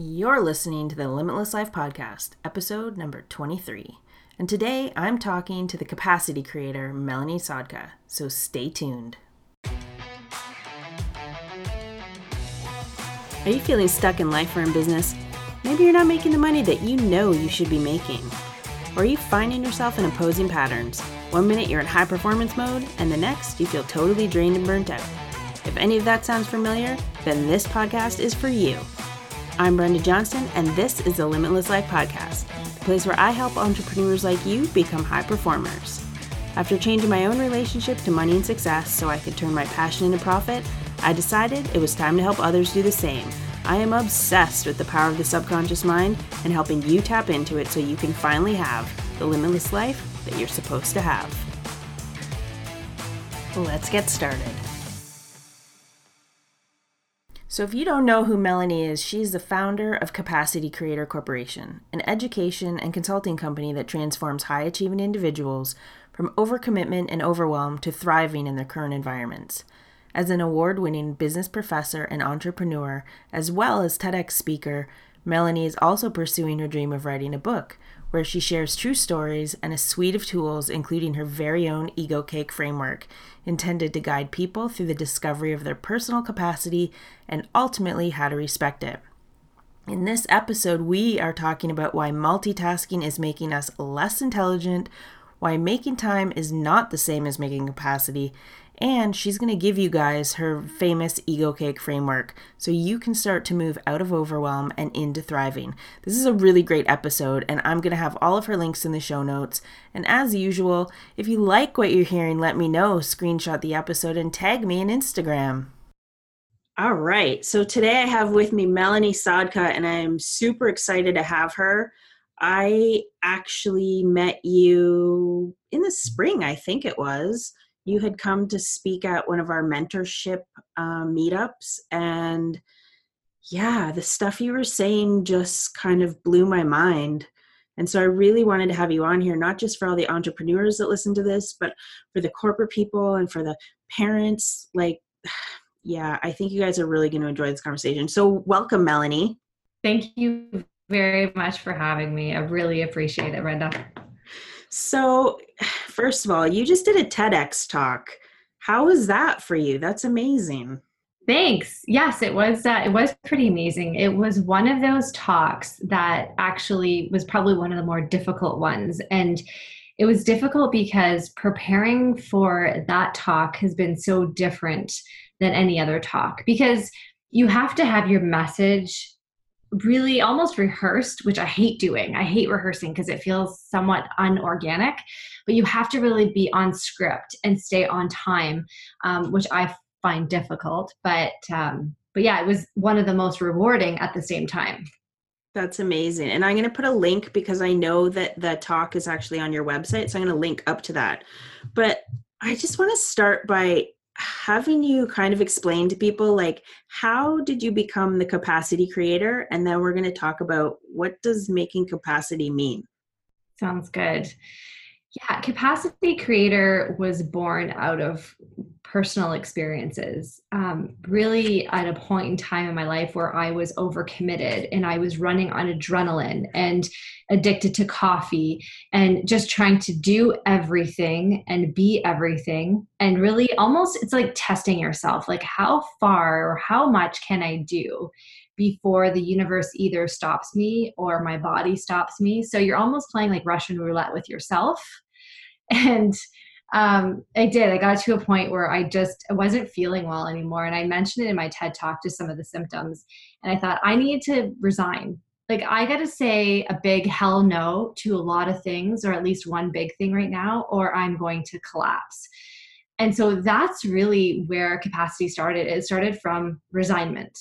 You're listening to the Limitless Life Podcast, episode number 23. And today I'm talking to the capacity creator, Melanie Sodka. So stay tuned. Are you feeling stuck in life or in business? Maybe you're not making the money that you know you should be making. Or are you finding yourself in opposing patterns? One minute you're in high performance mode, and the next you feel totally drained and burnt out. If any of that sounds familiar, then this podcast is for you. I'm Brenda Johnston, and this is the Limitless Life Podcast, the place where I help entrepreneurs like you become high performers. After changing my own relationship to money and success so I could turn my passion into profit, I decided it was time to help others do the same. I am obsessed with the power of the subconscious mind and helping you tap into it so you can finally have the limitless life that you're supposed to have. Let's get started. So, if you don't know who Melanie is, she's the founder of Capacity Creator Corporation, an education and consulting company that transforms high achieving individuals from overcommitment and overwhelm to thriving in their current environments. As an award winning business professor and entrepreneur, as well as TEDx speaker, Melanie is also pursuing her dream of writing a book, where she shares true stories and a suite of tools, including her very own Egocake framework, intended to guide people through the discovery of their personal capacity and ultimately how to respect it. In this episode, we are talking about why multitasking is making us less intelligent, why making time is not the same as making capacity, and she's going to give you guys her famous Egocake framework so you can start to move out of overwhelm and into thriving. This is a really great episode, and I'm going to have all of her links in the show notes. And as usual, if you like what you're hearing, let me know. Screenshot the episode and tag me on Instagram. All right. So today I have with me Melanie Sodka, and I'm super excited to have her. I actually met you in the spring, I think it was you had come to speak at one of our mentorship um, meetups and yeah the stuff you were saying just kind of blew my mind. And so i really wanted to have you on here not just for all the entrepreneurs that listen to this but for the corporate people and for the parents. Like yeah i think you guys are really going to enjoy this conversation. So welcome melanie. Thank you very much for having me. I really appreciate it brenda so, first of all, you just did a TEDx talk. How was that for you? That's amazing. Thanks. Yes, it was. Uh, it was pretty amazing. It was one of those talks that actually was probably one of the more difficult ones, and it was difficult because preparing for that talk has been so different than any other talk because you have to have your message really almost rehearsed, which I hate doing. I hate rehearsing because it feels somewhat unorganic, but you have to really be on script and stay on time, um, which I find difficult. But um, but yeah, it was one of the most rewarding at the same time. That's amazing. And I'm going to put a link because I know that the talk is actually on your website. So I'm going to link up to that. But I just want to start by having you kind of explain to people like how did you become the capacity creator? And then we're going to talk about what does making capacity mean? Sounds good. Yeah, Capacity Creator was born out of personal experiences. Um, really, at a point in time in my life where I was overcommitted and I was running on adrenaline and addicted to coffee and just trying to do everything and be everything. And really, almost it's like testing yourself like, how far or how much can I do? before the universe either stops me or my body stops me. So you're almost playing like Russian roulette with yourself. And um, I did. I got to a point where I just wasn't feeling well anymore. And I mentioned it in my TED talk to some of the symptoms. And I thought, I need to resign. Like, I got to say a big hell no to a lot of things, or at least one big thing right now, or I'm going to collapse. And so that's really where capacity started. It started from resignment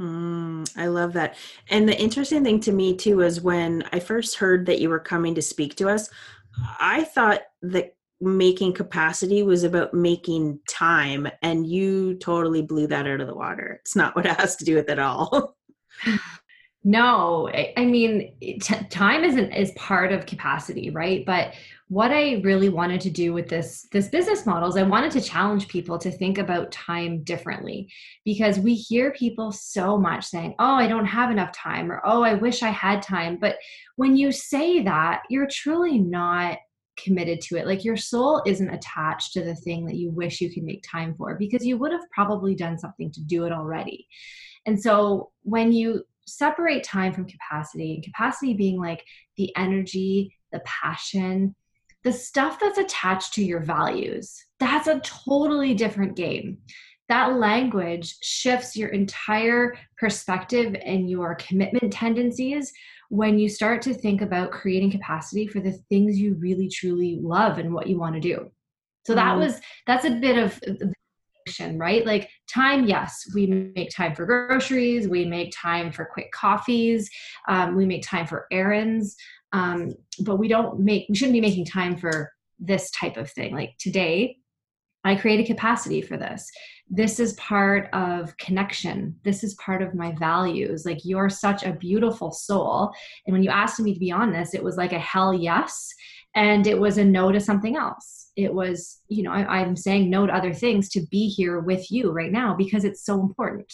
Mm, I love that. And the interesting thing to me too is when I first heard that you were coming to speak to us, I thought that making capacity was about making time and you totally blew that out of the water. It's not what it has to do with it at all. no, I mean t- time isn't is part of capacity, right? But what I really wanted to do with this this business model is I wanted to challenge people to think about time differently because we hear people so much saying, "Oh, I don't have enough time," or "Oh, I wish I had time." But when you say that, you're truly not committed to it. Like your soul isn't attached to the thing that you wish you could make time for because you would have probably done something to do it already. And so when you separate time from capacity, and capacity being like the energy, the passion, the stuff that's attached to your values, that's a totally different game. That language shifts your entire perspective and your commitment tendencies when you start to think about creating capacity for the things you really truly love and what you want to do. So that mm. was that's a bit of right? Like time, yes, we make time for groceries, we make time for quick coffees, um, we make time for errands, um, but we don't make, we shouldn't be making time for this type of thing. Like today, I create a capacity for this. This is part of connection. This is part of my values. Like, you're such a beautiful soul. And when you asked me to be on this, it was like a hell yes. And it was a no to something else. It was, you know, I, I'm saying no to other things to be here with you right now because it's so important.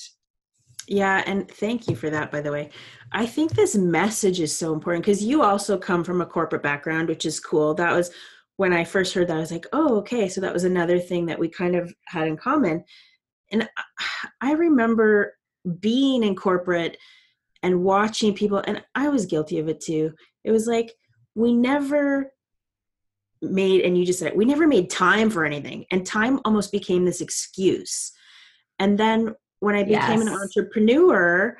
Yeah, and thank you for that, by the way. I think this message is so important because you also come from a corporate background, which is cool. That was when I first heard that, I was like, oh, okay. So that was another thing that we kind of had in common. And I remember being in corporate and watching people, and I was guilty of it too. It was like, we never made, and you just said we never made time for anything. And time almost became this excuse. And then when I became yes. an entrepreneur,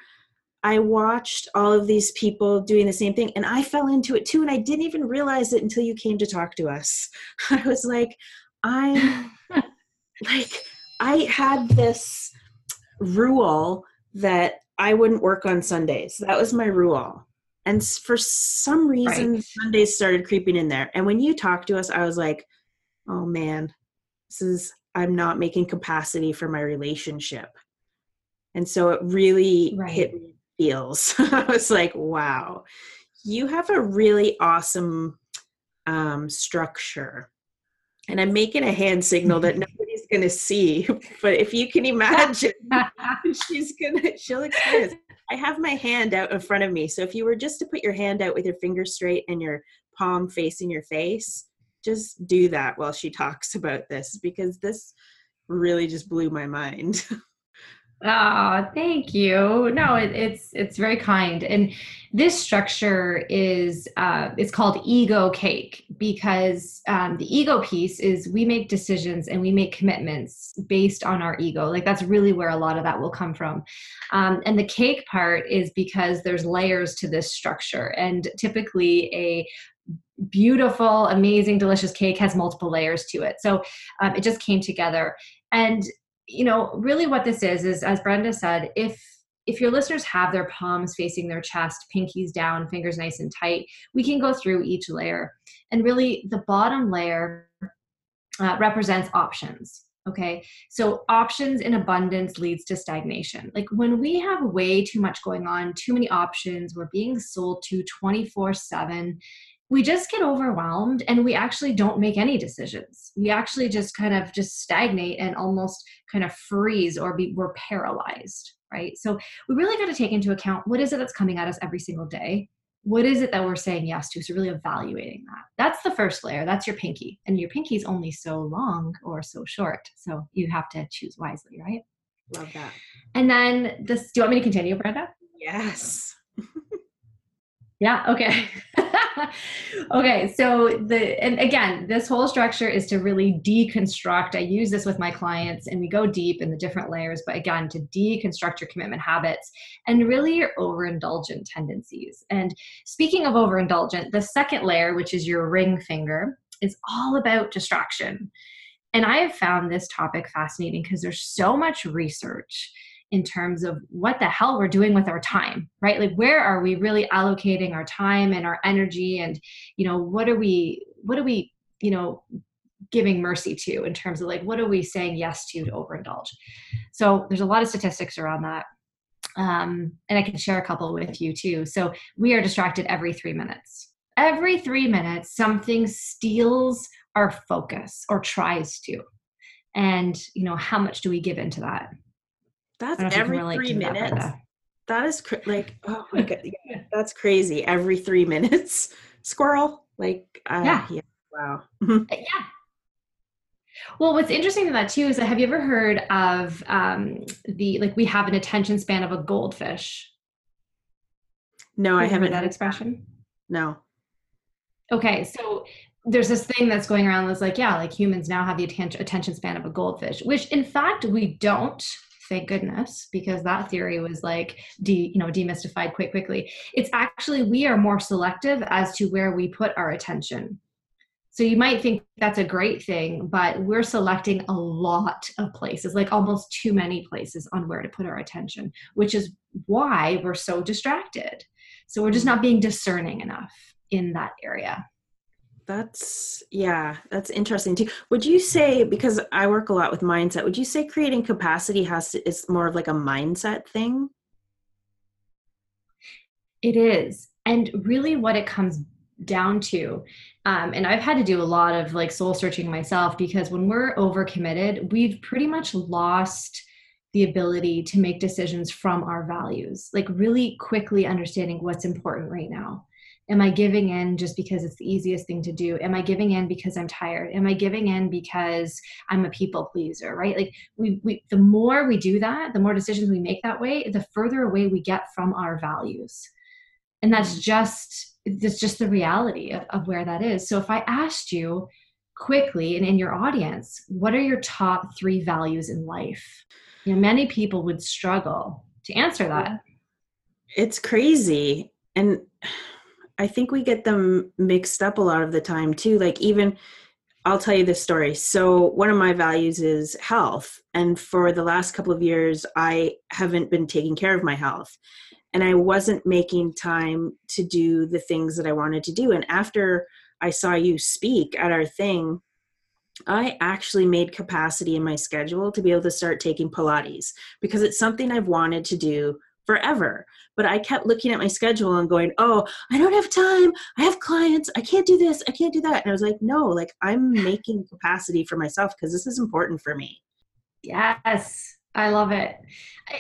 I watched all of these people doing the same thing and I fell into it too. And I didn't even realize it until you came to talk to us. I was like, I'm like, I had this rule that I wouldn't work on Sundays. That was my rule. And for some reason, right. Sundays started creeping in there. And when you talked to us, I was like, oh man, this is, I'm not making capacity for my relationship. And so it really right. hit me feels. I was like, wow, you have a really awesome um, structure. And I'm making a hand signal that nobody's going to see, but if you can imagine, she's going to, she'll experience. I have my hand out in front of me. So if you were just to put your hand out with your finger straight and your palm facing your face, just do that while she talks about this because this really just blew my mind. Oh, thank you. No, it, it's it's very kind. And this structure is uh, it's called Egocake because um, the ego piece is we make decisions and we make commitments based on our ego. Like that's really where a lot of that will come from. Um, and the cake part is because there's layers to this structure, and typically a beautiful, amazing, delicious cake has multiple layers to it. So um, it just came together. And you know, really what this is is as Brenda said, if if your listeners have their palms facing their chest, pinkies down, fingers nice and tight, we can go through each layer. And really, the bottom layer uh, represents options. Okay, so options in abundance leads to stagnation. Like when we have way too much going on, too many options, we're being sold to 24 7, we just get overwhelmed and we actually don't make any decisions. We actually just kind of just stagnate and almost kind of freeze or be we're paralyzed right? So we really got to take into account what is it that's coming at us every single day? What is it that we're saying yes to? So really evaluating that. That's the first layer. That's your pinky. And your pinky is only so long or so short. So you have to choose wisely right? Love that. And then this do you want me to continue brenda? Yes yeah okay okay, so the and again, this whole structure is to really deconstruct. I use this with my clients and we go deep in the different layers, but again, to deconstruct your commitment habits and really your overindulgent tendencies. And speaking of overindulgent, the second layer, which is your ring finger, is all about distraction. And I have found this topic fascinating because there's so much research in terms of what the hell we're doing with our time right? Like where are we really allocating our time and our energy? And you know what are we what are we you know giving mercy to in terms of like what are we saying yes to to overindulge? So there's a lot of statistics around that um, and i can share a couple with you too. So we are distracted every three minutes. Every three minutes, something steals our focus or tries to. And, you know, how much do we give into that? That's every three minutes. That, that is cr- like, oh my God. Yeah, that's crazy. Every three minutes. Squirrel. Like, uh, yeah. yeah. Wow. Uh, yeah. Well, what's interesting about that too is that have you ever heard of um, the like we have an attention span of a goldfish? No, I haven't heard that expression. No. Okay, so there's this thing that's going around that's like, yeah, like humans now have the attention attention span of a goldfish, which in fact we don't. Thank goodness, because that theory was like de, you know demystified quite quickly. It's actually we are more selective as to where we put our attention. So you might think that's a great thing, but we're selecting a lot of places, like almost too many places on where to put our attention, which is why we're so distracted. So we're just not being discerning enough in that area. That's yeah, that's interesting too. Would you say because I work a lot with mindset, would you say creating capacity has to, is more of like a mindset thing? It is. And really what it comes down to um, and i've had to do a lot of like soul searching myself because when we're overcommitted we've pretty much lost the ability to make decisions from our values like really quickly understanding what's important right now am i giving in just because it's the easiest thing to do am i giving in because i'm tired am i giving in because i'm a people pleaser right like we, we the more we do that the more decisions we make that way the further away we get from our values and that's mm. just that's just the reality of, of where that is. So if I asked you quickly and in your audience, what are your top three values in life? You know, many people would struggle to answer that. It's crazy. And I think we get them mixed up a lot of the time too. Like even I'll tell you this story. So, one of my values is health. And for the last couple of years, I haven't been taking care of my health and I wasn't making time to do the things that I wanted to do. And after I saw you speak at our thing, I actually made capacity in my schedule to be able to start taking Pilates because it's something I've wanted to do forever. But I kept looking at my schedule and going, oh, I don't have time. I have clients. I can't do this. I can't do that. And I was like, no, like I'm making capacity for myself because this is important for me. Yes. I love it.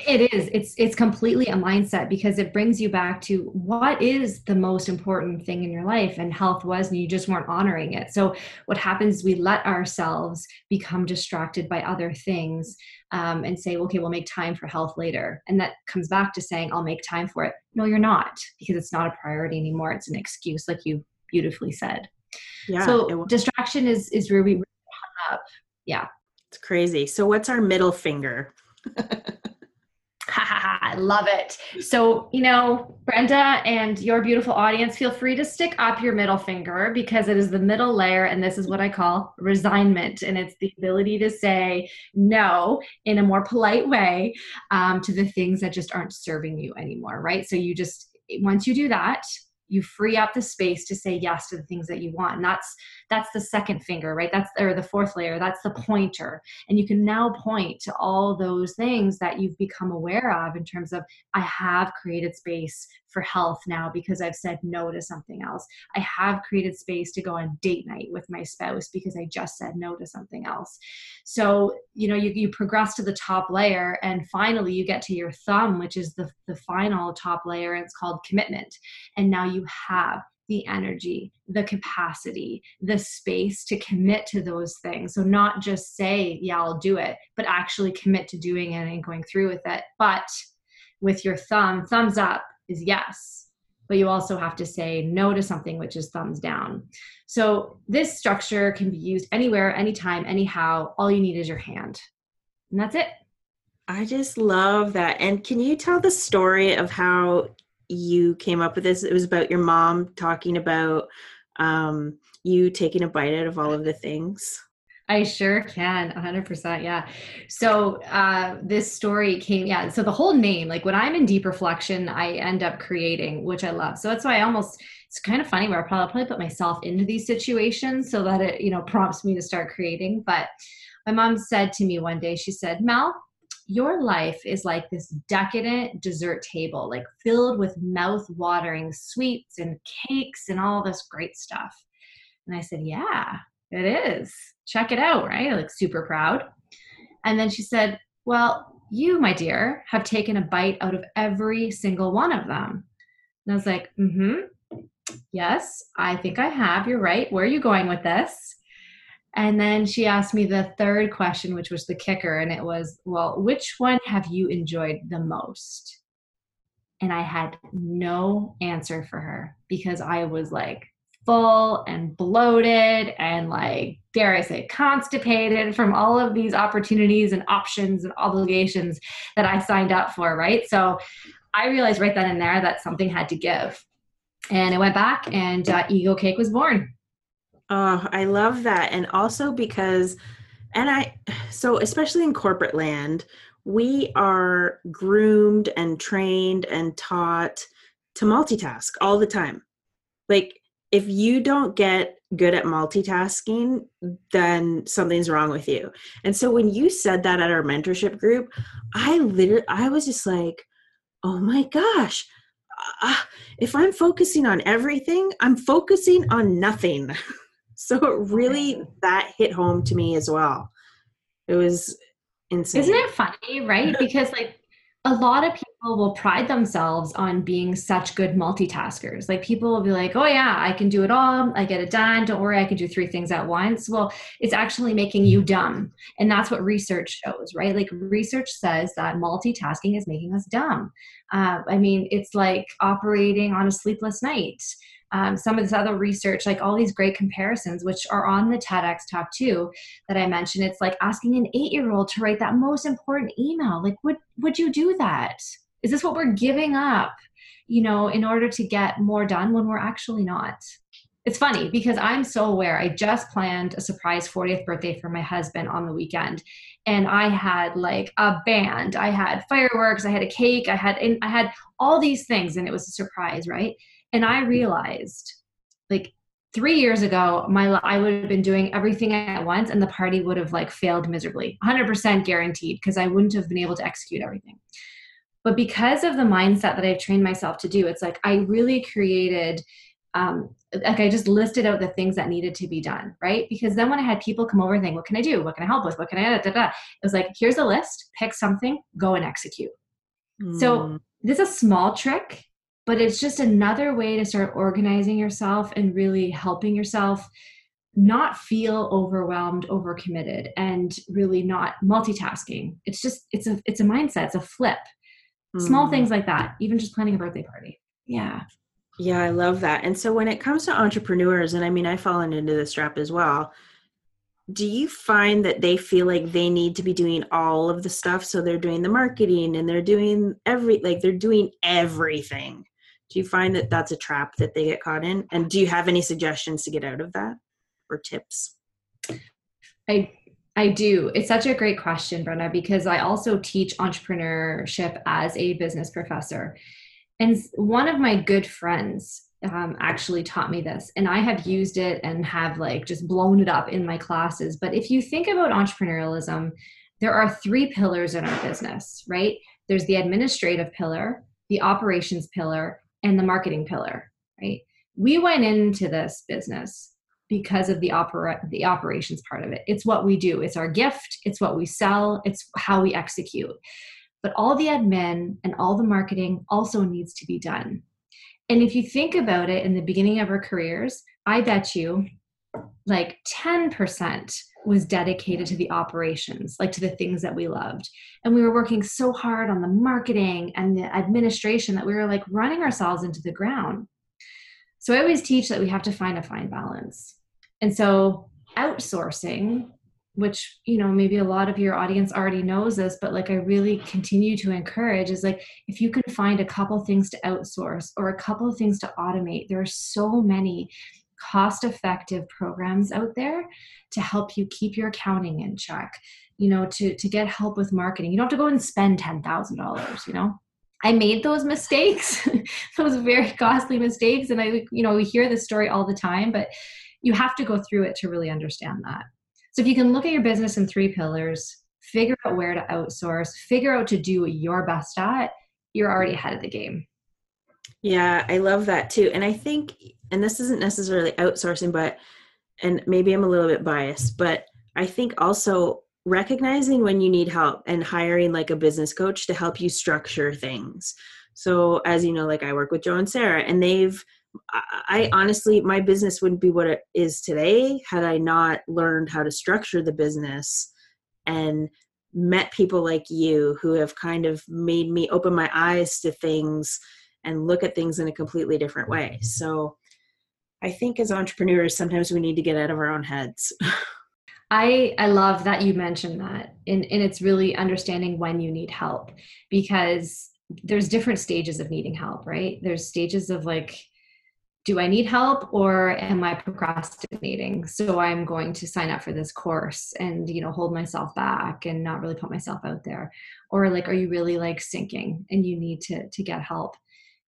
It is. It's it's completely a mindset because it brings you back to what is the most important thing in your life and health was and you just weren't honoring it. So what happens is we let ourselves become distracted by other things um, and say, okay, we'll make time for health later. And that comes back to saying, I'll make time for it. No, you're not because it's not a priority anymore. It's an excuse, like you beautifully said. Yeah. So distraction is is where we hung up. Yeah. It's crazy. So what's our middle finger? I love it. So, you know, Brenda and your beautiful audience, feel free to stick up your middle finger because it is the middle layer, and this is what I call resignment. And it's the ability to say no in a more polite way um, to the things that just aren't serving you anymore, right? So, you just, once you do that, you free up the space to say yes to the things that you want and that's that's the second finger right that's or the fourth layer that's the pointer and you can now point to all those things that you've become aware of in terms of i have created space for health now because I've said no to something else. I have created space to go on date night with my spouse because I just said no to something else. So, you know, you, you progress to the top layer and finally you get to your thumb, which is the, the final top layer, it's called commitment. And now you have the energy, the capacity, the space to commit to those things. So, not just say, yeah, I'll do it, but actually commit to doing it and going through with it. But with your thumb, thumbs up, is yes. But you also have to say no to something which is thumbs down. So this structure can be used anywhere anytime anyhow. All you need is your hand. And that's it. I just love that. And can you tell the story of how you came up with this it was about your mom talking about um, you taking a bite out of all of the things I sure can, 100%. Yeah. So uh, this story came, yeah. So the whole name, like when I'm in deep reflection, I end up creating, which I love. So that's why I almost, it's kind of funny where I probably, probably put myself into these situations so that it, you know, prompts me to start creating. But my mom said to me one day, she said, Mel, your life is like this decadent dessert table, like filled with mouth watering sweets and cakes and all this great stuff. And I said, Yeah, it is. Check it out, right? Like super proud. And then she said, Well, you, my dear, have taken a bite out of every single one of them. And I was like, Mm hmm. Yes, I think I have. You're right. Where are you going with this? And then she asked me the third question, which was the kicker. And it was, Well, which one have you enjoyed the most? And I had no answer for her because I was like full and bloated and like, dare I say, constipated from all of these opportunities and options and obligations that I signed up for, right? So I realized right then and there that something had to give. And I went back and uh, Egocake was born. Oh, I love that. And also because, and I, so especially in corporate land, we are groomed and trained and taught to multitask all the time. Like, if you don't get good at multitasking, then something's wrong with you. And so when you said that at our mentorship group, I literally, I was just like, oh my gosh, uh, if I'm focusing on everything, I'm focusing on nothing. so it really, that hit home to me as well. It was insane. Isn't it funny, right? Because like a lot of people will pride themselves on being such good multitaskers. Like people will be like, oh, yeah, I can do it all. I get it done. Don't worry, I can do three things at once. Well, it's actually making you dumb. And that's what research shows, right? Like research says that multitasking is making us dumb. Uh, I mean, it's like operating on a sleepless night um, some of this other research, like all these great comparisons, which are on the TEDx Talk too, that I mentioned. It's like asking an eight-year-old to write that most important email. Like, would would you do that? Is this what we're giving up, you know, in order to get more done when we're actually not? It's funny because I'm so aware. I just planned a surprise 40th birthday for my husband on the weekend, and I had like a band, I had fireworks, I had a cake, I had I had all these things, and it was a surprise, right? And I realized like three years ago, my I would have been doing everything at once and the party would have like failed miserably, 100% guaranteed, because I wouldn't have been able to execute everything. But because of the mindset that I've trained myself to do, it's like I really created um, like I just listed out the things that needed to be done, right? Because then when I had people come over and think, what can I do? What can I help with? What can I, da, da, da. it was like, here's a list, pick something, go and execute. Mm. So this is a small trick but it's just another way to start organizing yourself and really helping yourself not feel overwhelmed overcommitted and really not multitasking. It's just it's a it's a mindset it's a flip. Mm. small things like that even just planning a birthday party. Yeah. Yeah i love that. And so when it comes to entrepreneurs and i mean i've fallen into this trap as well do you find that they feel like they need to be doing all of the stuff? So they're doing the marketing and they're doing every like they're doing everything do you find that that's a trap that they get caught in? And do you have any suggestions to get out of that or tips? I I do. It's such a great question, Brenda, because I also teach entrepreneurship as a business professor. And one of my good friends um, actually taught me this, and I have used it and have like just blown it up in my classes. But if you think about entrepreneurialism, there are three pillars in our business, right? There's the administrative pillar, the operations pillar, and the marketing pillar, right? We went into this business because of the opera the operations part of it. It's what we do. It's our gift, it's what we sell, it's how we execute. But all the admin and all the marketing also needs to be done. And if you think about it in the beginning of our careers, I bet you like 10% was dedicated to the operations, like to the things that we loved. And we were working so hard on the marketing and the administration that we were like running ourselves into the ground. So I always teach that we have to find a fine balance. And so outsourcing, which, you know, maybe a lot of your audience already knows this, but like I really continue to encourage is like if you can find a couple things to outsource or a couple of things to automate, there are so many cost effective programs out there to help you keep your accounting in check you know to to get help with marketing you don't have to go and spend $10000 you know i made those mistakes those very costly mistakes and i you know we hear this story all the time but you have to go through it to really understand that so if you can look at your business in three pillars figure out where to outsource, figure out to do what you're best at, you're already ahead of the game. Yeah, I love that too. And I think, and this isn't necessarily outsourcing, but, and maybe I'm a little bit biased, but I think also recognizing when you need help and hiring like a business coach to help you structure things. So, as you know, like I work with Joe and Sarah, and they've, I honestly, my business wouldn't be what it is today had I not learned how to structure the business and met people like you who have kind of made me open my eyes to things and look at things in a completely different way. So I think as entrepreneurs, sometimes we need to get out of our own heads. I I love that you mentioned that. And and it's really understanding when you need help because there's different stages of needing help, right? There's stages of like do I need help or am I procrastinating? So I'm going to sign up for this course and you know hold myself back and not really put myself out there. Or like are you really like sinking and you need to to get help?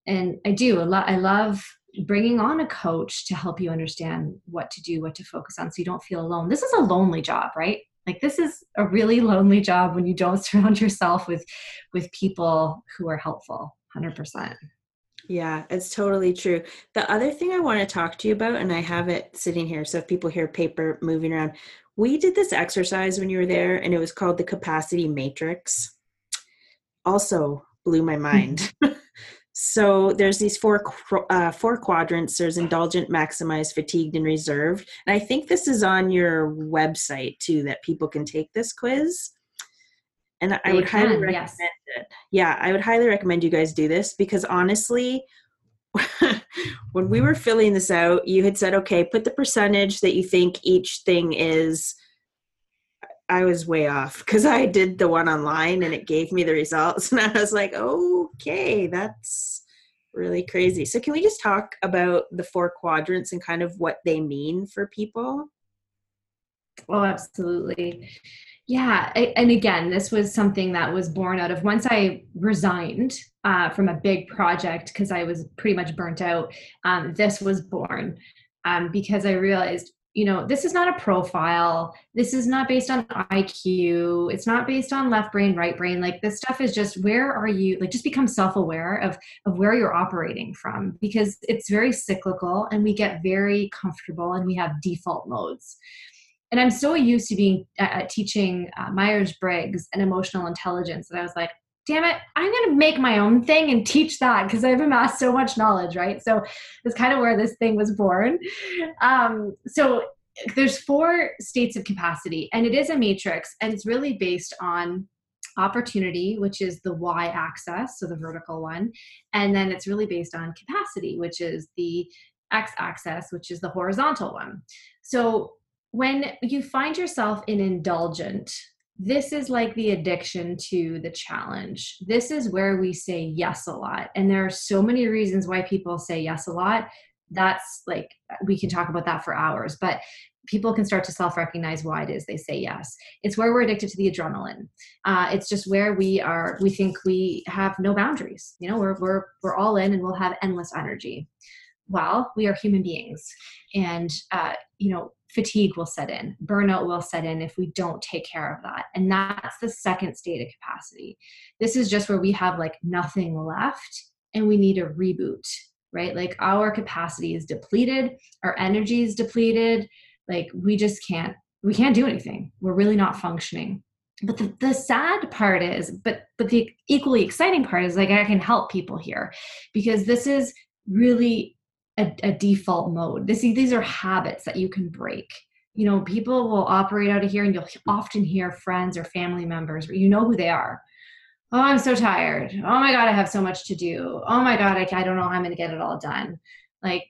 And I do a lot I love bringing on a coach to help you understand what to do, what to focus on so you don't feel alone. This is a lonely job, right? Like this is a really lonely job when you don't surround yourself with with people who are helpful. 100%. Yeah, it's totally true. The other thing I want to talk to you about, and I have it sitting here, so if people hear paper moving around, we did this exercise when you were there, and it was called the capacity matrix. Also blew my mind. so there's these four uh, four quadrants. There's indulgent, maximized, fatigued, and reserved. And I think this is on your website too, that people can take this quiz and I would highly recommend yes. it. Yeah, I would highly recommend you guys do this because honestly, when we were filling this out, you had said, okay, put the percentage that you think each thing is. I was way off because I did the one online and it gave me the results, and I was like, okay, that's really crazy. So, can we just talk about the four quadrants and kind of what they mean for people? Oh, absolutely yeah and again this was something that was born out of once i resigned uh, from a big project because i was pretty much burnt out um, this was born um, because i realized you know this is not a profile. This is not based on iq it's not based on left brain right brain. Like this stuff is just where are you? Like just become self-aware of of where you're operating from because it's very cyclical and we get very comfortable and we have default modes. And i'm so used to being uh, teaching uh, myers-briggs and emotional intelligence that i was like damn it i'm going to make my own thing and teach that because i've amassed so much knowledge right? So that's kind of where this thing was born. Um, so there's four states of capacity and it is a matrix and it's really based on opportunity which is the y axis so the vertical one and then it's really based on capacity which is the x axis which is the horizontal one. So when you find yourself in indulgent, this is like the addiction to the challenge. This is where we say yes a lot. And there are so many reasons why people say yes a lot. That's like, we can talk about that for hours, but people can start to self recognize why it is they say yes. It's where we're addicted to the adrenaline. Uh, it's just where we are, we think we have no boundaries. You know, we're, we're, we're all in and we'll have endless energy. Well, we are human beings. And, uh, you know, fatigue will set in, burnout will set in if we don't take care of that. And that's the second state of capacity. This is just where we have like nothing left and we need a reboot, right? Like our capacity is depleted, our energy is depleted, like we just can't we can't do anything. We're really not functioning. But the, the sad part is, but but the equally exciting part is like I can help people here because this is really a, a default mode. This, these are habits that you can break. You know, people will operate out of here, and you'll often hear friends or family members, you know who they are. Oh, I'm so tired. Oh my God, I have so much to do. Oh my God, I, I don't know how I'm going to get it all done. Like,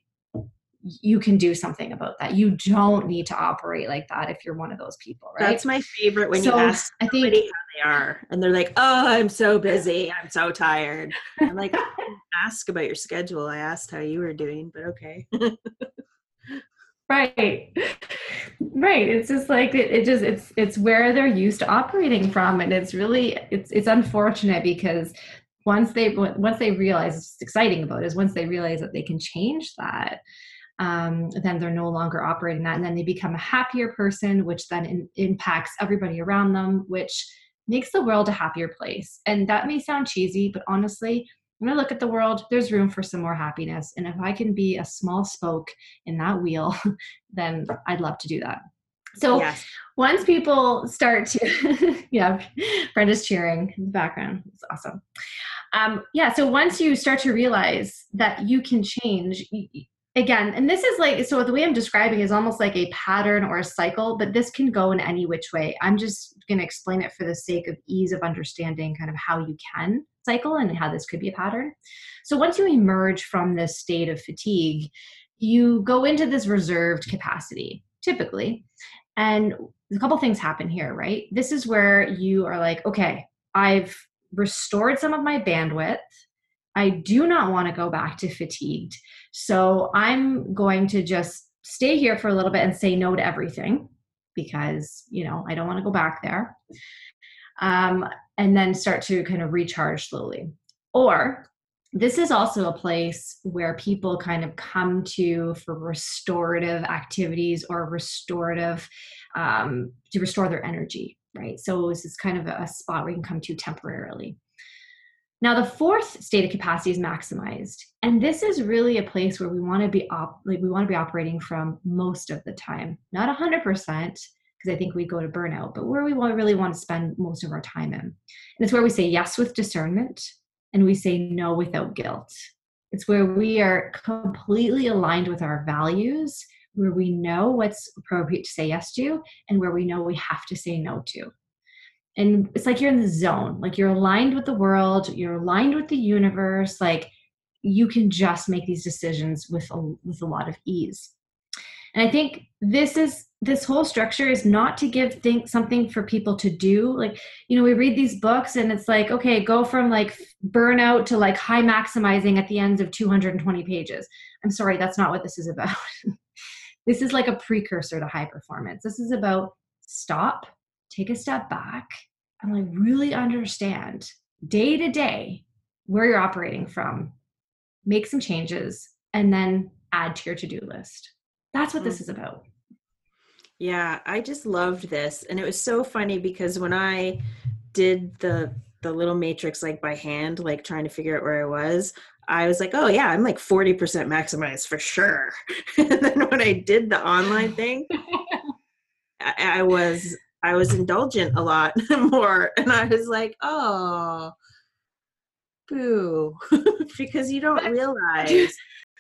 you can do something about that. You don't need to operate like that if you're one of those people, right? That's my favorite when so you ask I think, how they are and they're like, "Oh, I'm so busy. I'm so tired." I'm like, ask about your schedule. I asked how you were doing, but okay. right. Right. It's just like it, it just it's it's where they're used to operating from and it's really it's it's unfortunate because once they once they realize it's exciting about it is once they realize that they can change that um, then they're no longer operating that. And then they become a happier person which then in, impacts everybody around them which makes the world a happier place. And that may sound cheesy but honestly when i look at the world there's room for some more happiness. And if i can be a small spoke in that wheel then i'd love to do that. So yes. once people start to yeah brenda's cheering in the background. It's awesome. Um, yeah so once you start to realize that you can change again and this is like so the way i'm describing is almost like a pattern or a cycle but this can go in any which way. I'm just going to explain it for the sake of ease of understanding kind of how you can cycle and how this could be a pattern. So once you emerge from this state of fatigue you go into this reserved capacity typically. And a couple things happen here right? This is where you are like okay i've restored some of my bandwidth I do not want to go back to fatigued. So I'm going to just stay here for a little bit and say no to everything because, you know, I don't want to go back there. Um, and then start to kind of recharge slowly. Or this is also a place where people kind of come to for restorative activities or restorative um, to restore their energy, right? So this is kind of a spot you can come to temporarily. Now, the fourth state of capacity is maximized. And this is really a place where we want to be op- like we want to be operating from most of the time. Not 100%, because I think we go to burnout, but where we want, really want to spend most of our time in. And it's where we say yes with discernment and we say no without guilt. It's where we are completely aligned with our values, where we know what's appropriate to say yes to, and where we know we have to say no to and it's like you're in the zone like you're aligned with the world you're aligned with the universe like you can just make these decisions with a, with a lot of ease. And i think this is this whole structure is not to give think something for people to do. Like you know we read these books and it's like okay go from like burnout to like high maximizing at the ends of 220 pages. I'm sorry that's not what this is about. This is like a precursor to high performance. This is about stop take a step back and like really understand day to day where you're operating from, make some changes, and then add to your to do list. That's what this is mm-hmm. about. Yeah, I just loved this. And it was so funny because when I did the the little matrix like by hand, like trying to figure out where I was, I was like, oh yeah, I'm like 40% maximized for sure. and then when I did the online thing, I, I was I was indulgent a lot more. And I was like, oh, boo, because you don't realize.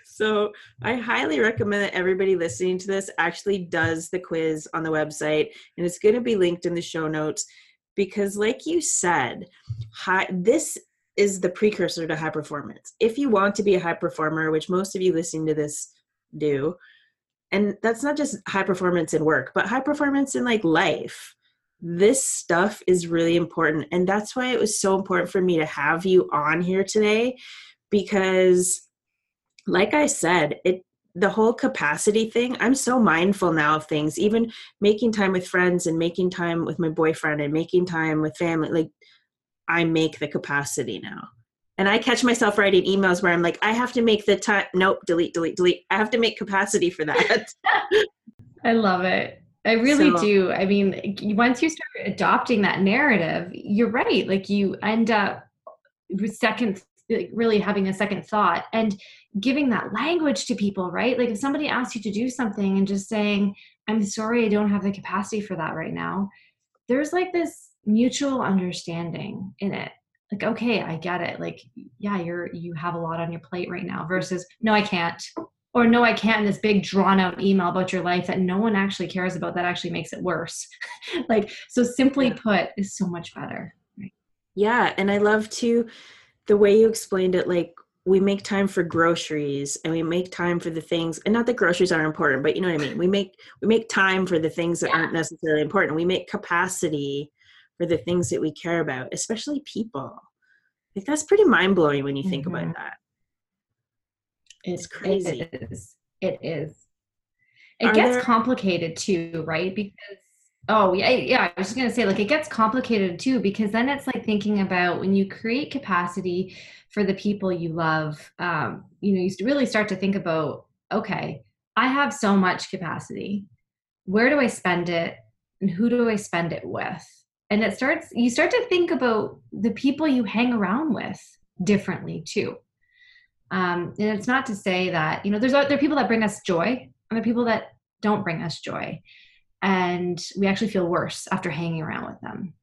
So I highly recommend that everybody listening to this actually does the quiz on the website. And it's going to be linked in the show notes because, like you said, high, this is the precursor to high performance. If you want to be a high performer, which most of you listening to this do, and that's not just high performance in work but high performance in like life. This stuff is really important and that's why it was so important for me to have you on here today because like i said it the whole capacity thing i'm so mindful now of things even making time with friends and making time with my boyfriend and making time with family like i make the capacity now and I catch myself writing emails where I'm like, I have to make the time. Nope, delete, delete, delete. I have to make capacity for that. I love it. I really so, do. I mean, once you start adopting that narrative, you're right. Like you end up with second, like really having a second thought and giving that language to people, right? Like if somebody asks you to do something and just saying, I'm sorry, I don't have the capacity for that right now, there's like this mutual understanding in it like okay i get it like yeah you're you have a lot on your plate right now versus no i can't or no i can't this big drawn out email about your life that no one actually cares about that actually makes it worse like so simply put is so much better right? yeah and i love to the way you explained it like we make time for groceries and we make time for the things and not that groceries aren't important but you know what i mean we make we make time for the things that yeah. aren't necessarily important we make capacity for the things that we care about, especially people. Like that's pretty mind blowing when you think mm-hmm. about that. It's crazy. It is. It is. It Are gets there... complicated too, right? Because oh yeah, yeah. I was just gonna say like it gets complicated too because then it's like thinking about when you create capacity for the people you love. Um, you know, you really start to think about okay, I have so much capacity. Where do I spend it? And who do I spend it with? And it starts, you start to think about the people you hang around with differently too. Um, and it's not to say that, you know, there's there are people that bring us joy and there are people that don't bring us joy. And we actually feel worse after hanging around with them.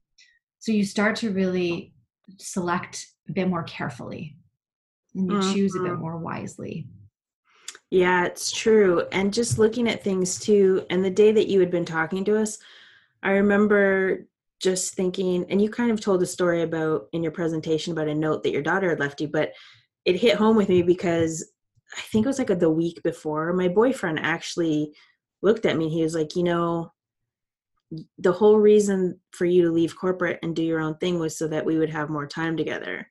So you start to really select a bit more carefully and you mm-hmm. choose a bit mm-hmm. more wisely. Yeah, it's true. And just looking at things too, and the day that you had been talking to us, I remember just thinking, and you kind of told a story about in your presentation about a note that your daughter had left you, but it hit home with me because I think it was like a, the week before my boyfriend actually looked at me. He was like, you know, the whole reason for you to leave corporate and do your own thing was so that we would have more time together.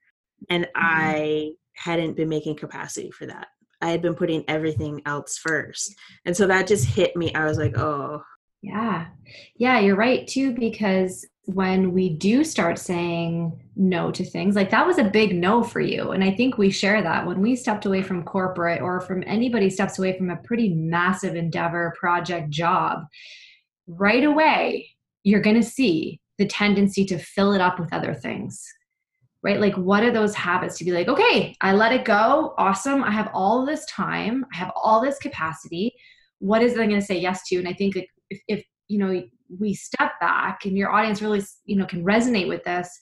And mm-hmm. I hadn't been making capacity for that. I had been putting everything else first. And so that just hit me. I was like, oh. Yeah. Yeah, you're right too, because when we do start saying no to things, like that was a big no for you. And I think we share that when we stepped away from corporate or from anybody steps away from a pretty massive endeavor, project, job, right away, you're going to see the tendency to fill it up with other things right? Like, what are those habits to be like, okay, I let it go. Awesome. I have all this time. I have all this capacity. What is it I'm going to say yes to? And I think if, if, you know, we step back and your audience really, you know, can resonate with this,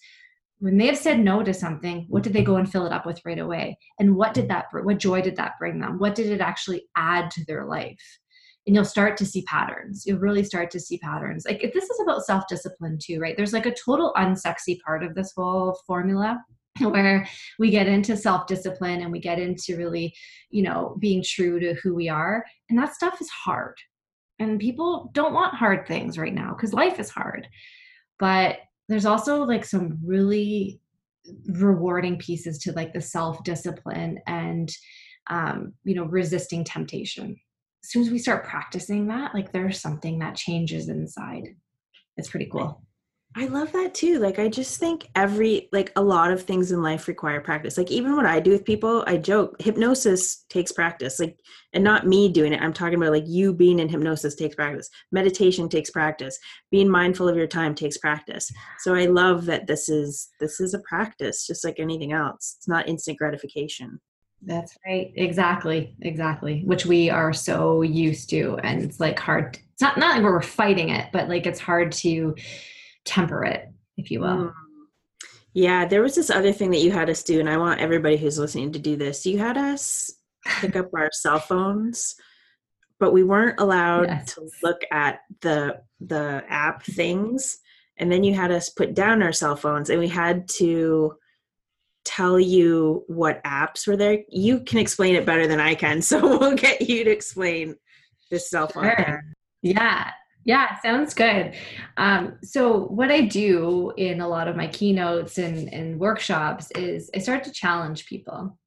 when they have said no to something, what did they go and fill it up with right away? And what did that, what joy did that bring them? What did it actually add to their life? and you'll start to see patterns. You'll really start to see patterns. Like this is about self discipline too, right? There's like a total unsexy part of this whole formula where we get into self discipline and we get into really, you know, being true to who we are. And that stuff is hard. And people don't want hard things right now because life is hard. But there's also like some really rewarding pieces to like the self discipline and um, you know resisting temptation as soon as we start practicing that, like there's something that changes inside. It's pretty cool. I love that too. Like I just think every like a lot of things in life require practice. Like even what I do with people, I joke, hypnosis takes practice. Like and not me doing it. I'm talking about like you being in hypnosis takes practice. Meditation takes practice. Being mindful of your time takes practice. So I love that this is this is a practice just like anything else. It's not instant gratification. That's right. Exactly. Exactly. Which we are so used to. And it's like hard. It's not, not like we're fighting it, but like it's hard to temper it, if you will. Mm. Yeah. There was this other thing that you had us do, and I want everybody who's listening to do this. You had us pick up our cell phones, but we weren't allowed yes. to look at the the app things. And then you had us put down our cell phones and we had to tell you what apps were there. You can explain it better than I can, so we'll get you to explain this cell phone. Sure. Yeah. Yeah, sounds good. Um, so, what I do in a lot of my keynotes and, and workshops is I start to challenge people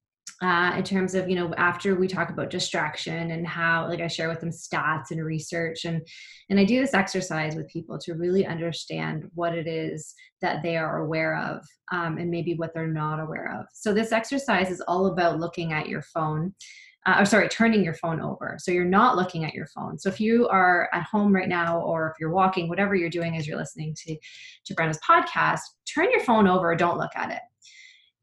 uh, in terms of you know after we talk about distraction and how like i share with them stats and research and and i do this exercise with people to really understand what it is that they are aware of um, and maybe what they're not aware of so this exercise is all about looking at your phone uh, or sorry, turning your phone over. So you're not looking at your phone. So if you are at home right now, or if you're walking, whatever you're doing as you're listening to to Brenda's podcast, turn your phone over. Don't look at it.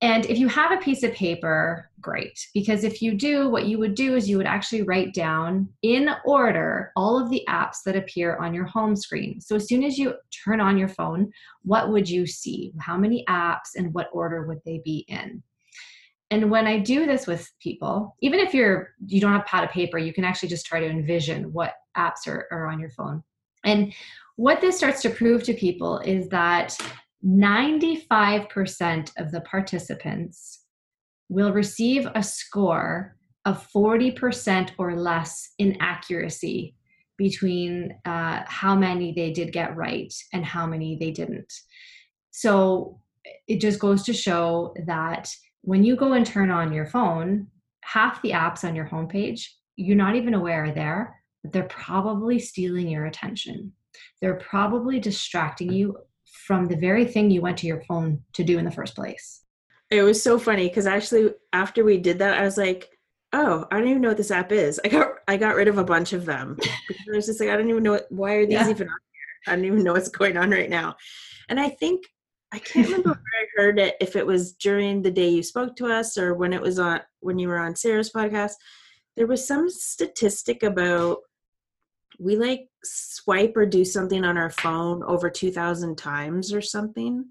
And if you have a piece of paper, great. Because if you do, what you would do is you would actually write down in order all of the apps that appear on your home screen. So as soon as you turn on your phone, what would you see? How many apps and what order would they be in? And when I do this with people, even if you're you don't have a pad of paper, you can actually just try to envision what apps are, are on your phone. And what this starts to prove to people is that 95% of the participants will receive a score of 40% or less in accuracy between uh, how many they did get right and how many they didn't. So it just goes to show that when you go and turn on your phone, half the apps on your homepage, you're not even aware are there, but they're probably stealing your attention. They're probably distracting you from the very thing you went to your phone to do in the first place. It was so funny because actually, after we did that, I was like, oh, I don't even know what this app is. I got I got rid of a bunch of them because I was just like, I don't even know what, why are these yeah. even on here? I don't even know what's going on right now. And I think I can't remember where I heard it if it was during the day you spoke to us or when it was on when you were on Sarah's podcast. There was some statistic about we like swipe or do something on our phone over 2000 times or something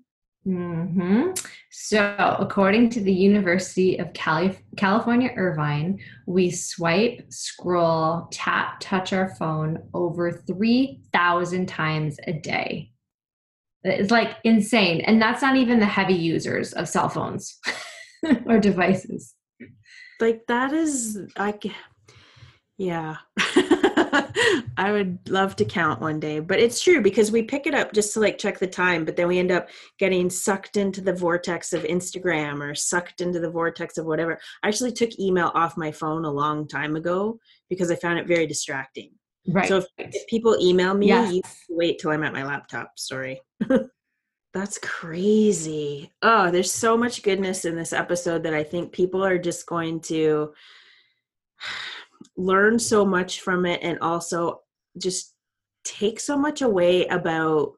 Mm-hmm. So, according to the University of Cali- California, Irvine, we swipe, scroll, tap, touch our phone over 3,000 times a day. It's like insane. And that's not even the heavy users of cell phones or devices. Like, that is, I, yeah. I would love to count one day, but it's true because we pick it up just to like check the time, but then we end up getting sucked into the vortex of Instagram or sucked into the vortex of whatever. I actually took email off my phone a long time ago because I found it very distracting. Right. So if, if people email me, yes. you wait till I'm at my laptop. Sorry. That's crazy. Oh, there's so much goodness in this episode that I think people are just going to learn so much from it and also just take so much away about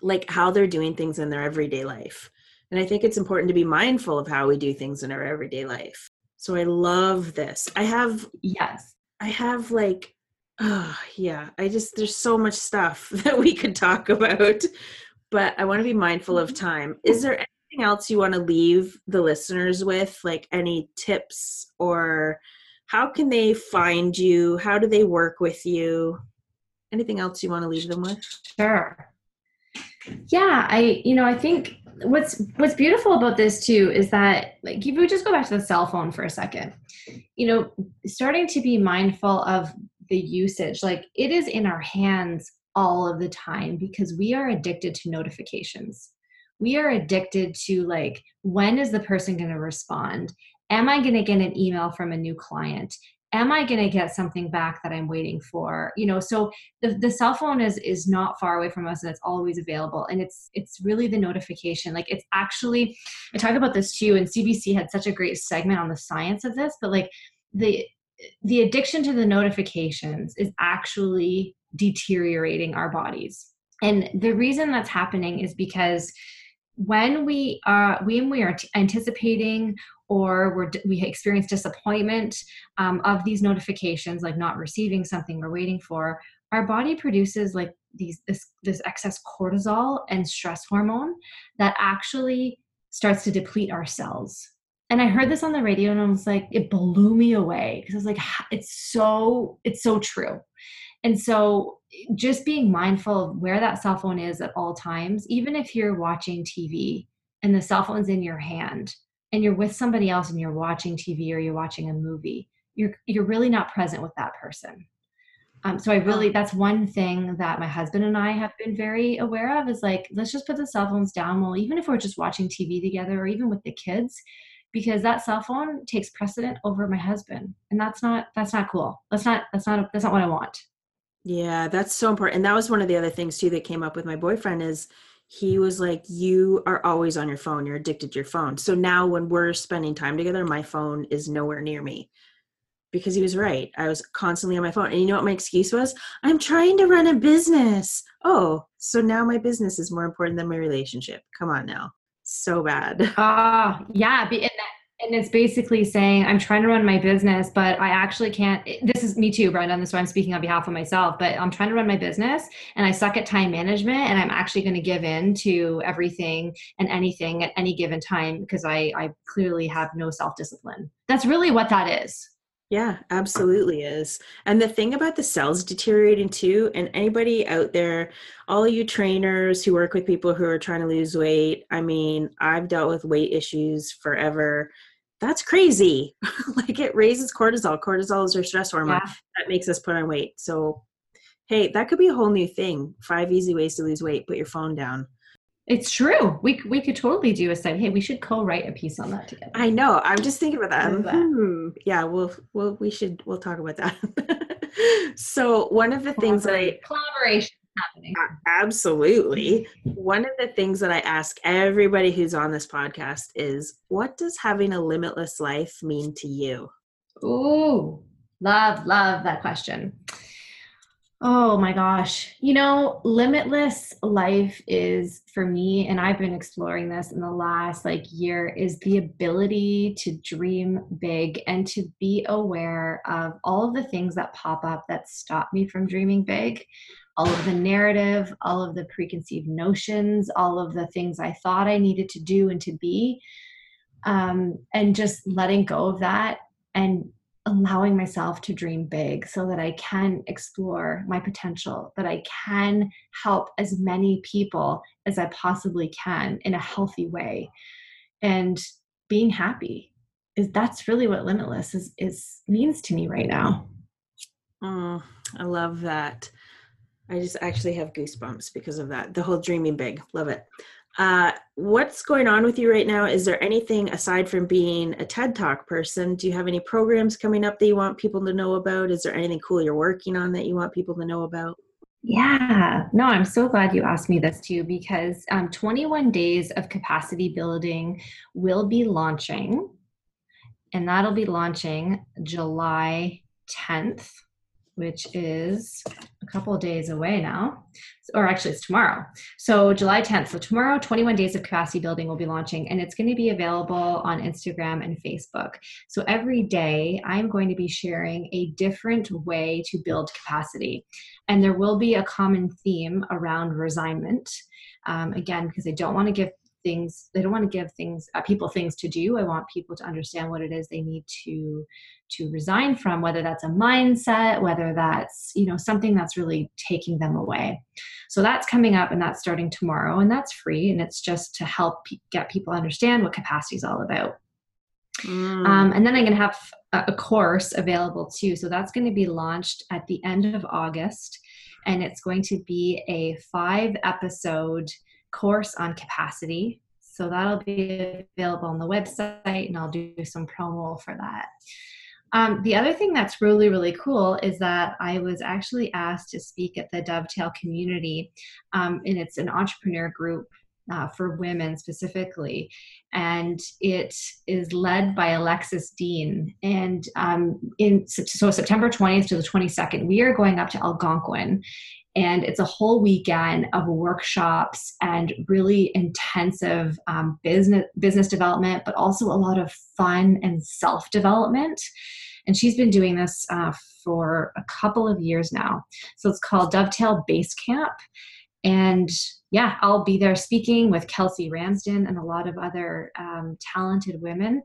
like how they're doing things in their everyday life. And I think it's important to be mindful of how we do things in our everyday life. So I love this. I have yes. I have like oh yeah, I just there's so much stuff that we could talk about. But I want to be mindful of mm-hmm. time. Is there anything else you want to leave the listeners with like any tips or how can they find you? How do they work with you? Anything else you want to leave them with? Sure. Yeah, I you know, I think what's what's beautiful about this too is that like if we just go back to the cell phone for a second, you know, starting to be mindful of the usage. Like it is in our hands all of the time because we are addicted to notifications. We are addicted to like when is the person going to respond? am i going to get an email from a new client am i going to get something back that i'm waiting for you know so the, the cell phone is is not far away from us and it's always available and it's it's really the notification like it's actually i talk about this too and cbc had such a great segment on the science of this but like the the addiction to the notifications is actually deteriorating our bodies and the reason that's happening is because when we are when we are anticipating or we're, we experience disappointment um, of these notifications, like not receiving something we're waiting for, our body produces like these this, this excess cortisol and stress hormone that actually starts to deplete our cells. And I heard this on the radio, and I was like, it blew me away because I was like, it's so it's so true. And so just being mindful of where that cell phone is at all times, even if you're watching TV and the cell phone's in your hand, and you're with somebody else and you're watching TV or you're watching a movie, you're you're really not present with that person. Um, so I really that's one thing that my husband and I have been very aware of is like let's just put the cell phones down. Well, even if we're just watching TV together or even with the kids, because that cell phone takes precedent over my husband, and that's not that's not cool. That's not that's not that's not what I want. Yeah, that's so important. And that was one of the other things too that came up with my boyfriend is he was like you are always on your phone. You're addicted to your phone. So now when we're spending time together my phone is nowhere near me. Because he was right. I was constantly on my phone. And you know what my excuse was? I'm trying to run a business. Oh so now my business is more important than my relationship. Come on now so bad. Ah yeah and that and it's basically saying i'm trying to run my business but i actually can't this is me too brendan this is why i'm speaking on behalf of myself but i'm trying to run my business and i suck at time management and i'm actually going to give in to everything and anything at any given time because i i clearly have no self-discipline. That's really what that is yeah, absolutely is. And the thing about the cells deteriorating too, and anybody out there, all you trainers who work with people who are trying to lose weight, I mean, I've dealt with weight issues forever that's crazy. like it raises cortisol. Cortisol is our stress hormone yeah. that makes us put on weight. So, hey, that could be a whole new thing. Five easy ways to lose weight. Put your phone down. It's true. We we could totally do a site. Hey, we should co-write a piece on that together. I know. I'm just thinking about that. that. Hmm. Yeah, we'll we'll we should we'll talk about that. so one of the things that I collaboration happening. Absolutely. One of the things that I ask everybody who's on this podcast is what does having a limitless life mean to you? Ooh, love, love that question. Oh my gosh. You know, limitless life is for me, and I've been exploring this in the last like year, is the ability to dream big and to be aware of all of the things that pop up that stop me from dreaming big. All of the narrative, all of the preconceived notions, all of the things I thought I needed to do and to be. Um, and just letting go of that and allowing myself to dream big so that I can explore my potential, that I can help as many people as I possibly can in a healthy way. And being happy is that's really what limitless is, is means to me right now. I love that. I just actually have goosebumps because of that. The whole dreaming big. Love it. Uh, what's going on with you right now? Is there anything aside from being a TED Talk person? Do you have any programs coming up that you want people to know about? Is there anything cool you're working on that you want people to know about? Yeah, no, I'm so glad you asked me this too because um, 21 days of capacity building will be launching, and that'll be launching July 10th which is a couple days away now, or actually it's tomorrow. So July 10th. So tomorrow, 21 Days of Capacity Building will be launching, and it's going to be available on Instagram and Facebook. So every day, I'm going to be sharing a different way to build capacity, and there will be a common theme around resignment. Um, again, because I don't want to give things they don't want to give things uh, people things to do. I want people to understand what it is they need to to resign from whether that's a mindset whether that's you know something that's really taking them away. So that's coming up and that's starting tomorrow and that's free and it's just to help pe- get people understand what capacity is all about. Mm. um, and then i'm going to have a, a course available too. So that's going to be launched at the end of august and it's going to be a five episode course on capacity. So that'll be available on the website, and I'll do some promo for that. Um, the other thing that's really, really cool is that I was actually asked to speak at the Dovetail community, um, and it's an entrepreneur group uh, for women specifically. And it is led by Alexis Dean. And um, in so September 20th to the 22nd, we are going up to Algonquin and it's a whole weekend of workshops and really intensive um, business business development but also a lot of fun and self development and she's been doing this uh, for a couple of years now. So it's called dovetail base camp and yeah i'll be there speaking with kelsey ramsden and a lot of other um, talented women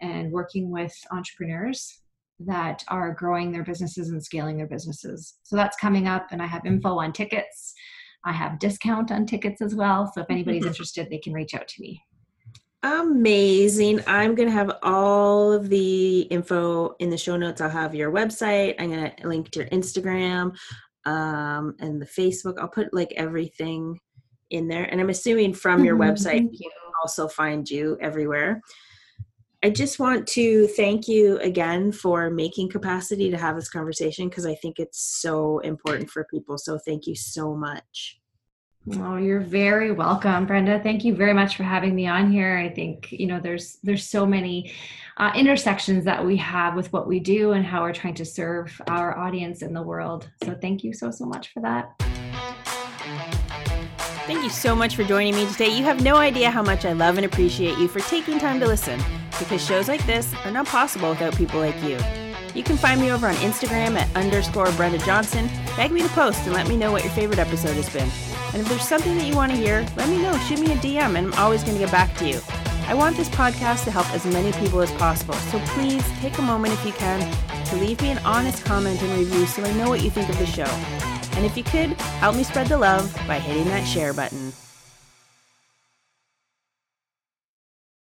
and working with entrepreneurs that are growing their businesses and scaling their businesses. So that's coming up, and I have info on tickets. I have discount on tickets as well. So if anybody's mm-hmm. interested, they can reach out to me. Amazing. I'm going to have all of the info in the show notes. I'll have your website. I'm going to link to your Instagram um, and the Facebook. I'll put like everything in there. And I'm assuming from your mm-hmm. website, you can also find you everywhere. I just want to thank you again for making capacity to have this conversation because I think it's so important for people. So thank you so much. Oh, you're very welcome, Brenda. Thank you very much for having me on here. I think you know there's there's so many uh, intersections that we have with what we do and how we're trying to serve our audience in the world. So thank you so so much for that. Thank you so much for joining me today. You have no idea how much I love and appreciate you for taking time to listen because shows like this are not possible without people like you. You can find me over on Instagram at underscore Brenda Johnston. Beg me to post and let me know what your favorite episode has been. And if there's something that you want to hear, let me know. Shoot me a DM and I'm always going to get back to you. I want this podcast to help as many people as possible, so please take a moment if you can to leave me an honest comment and review so I know what you think of the show. And if you could, help me spread the love by hitting that share button.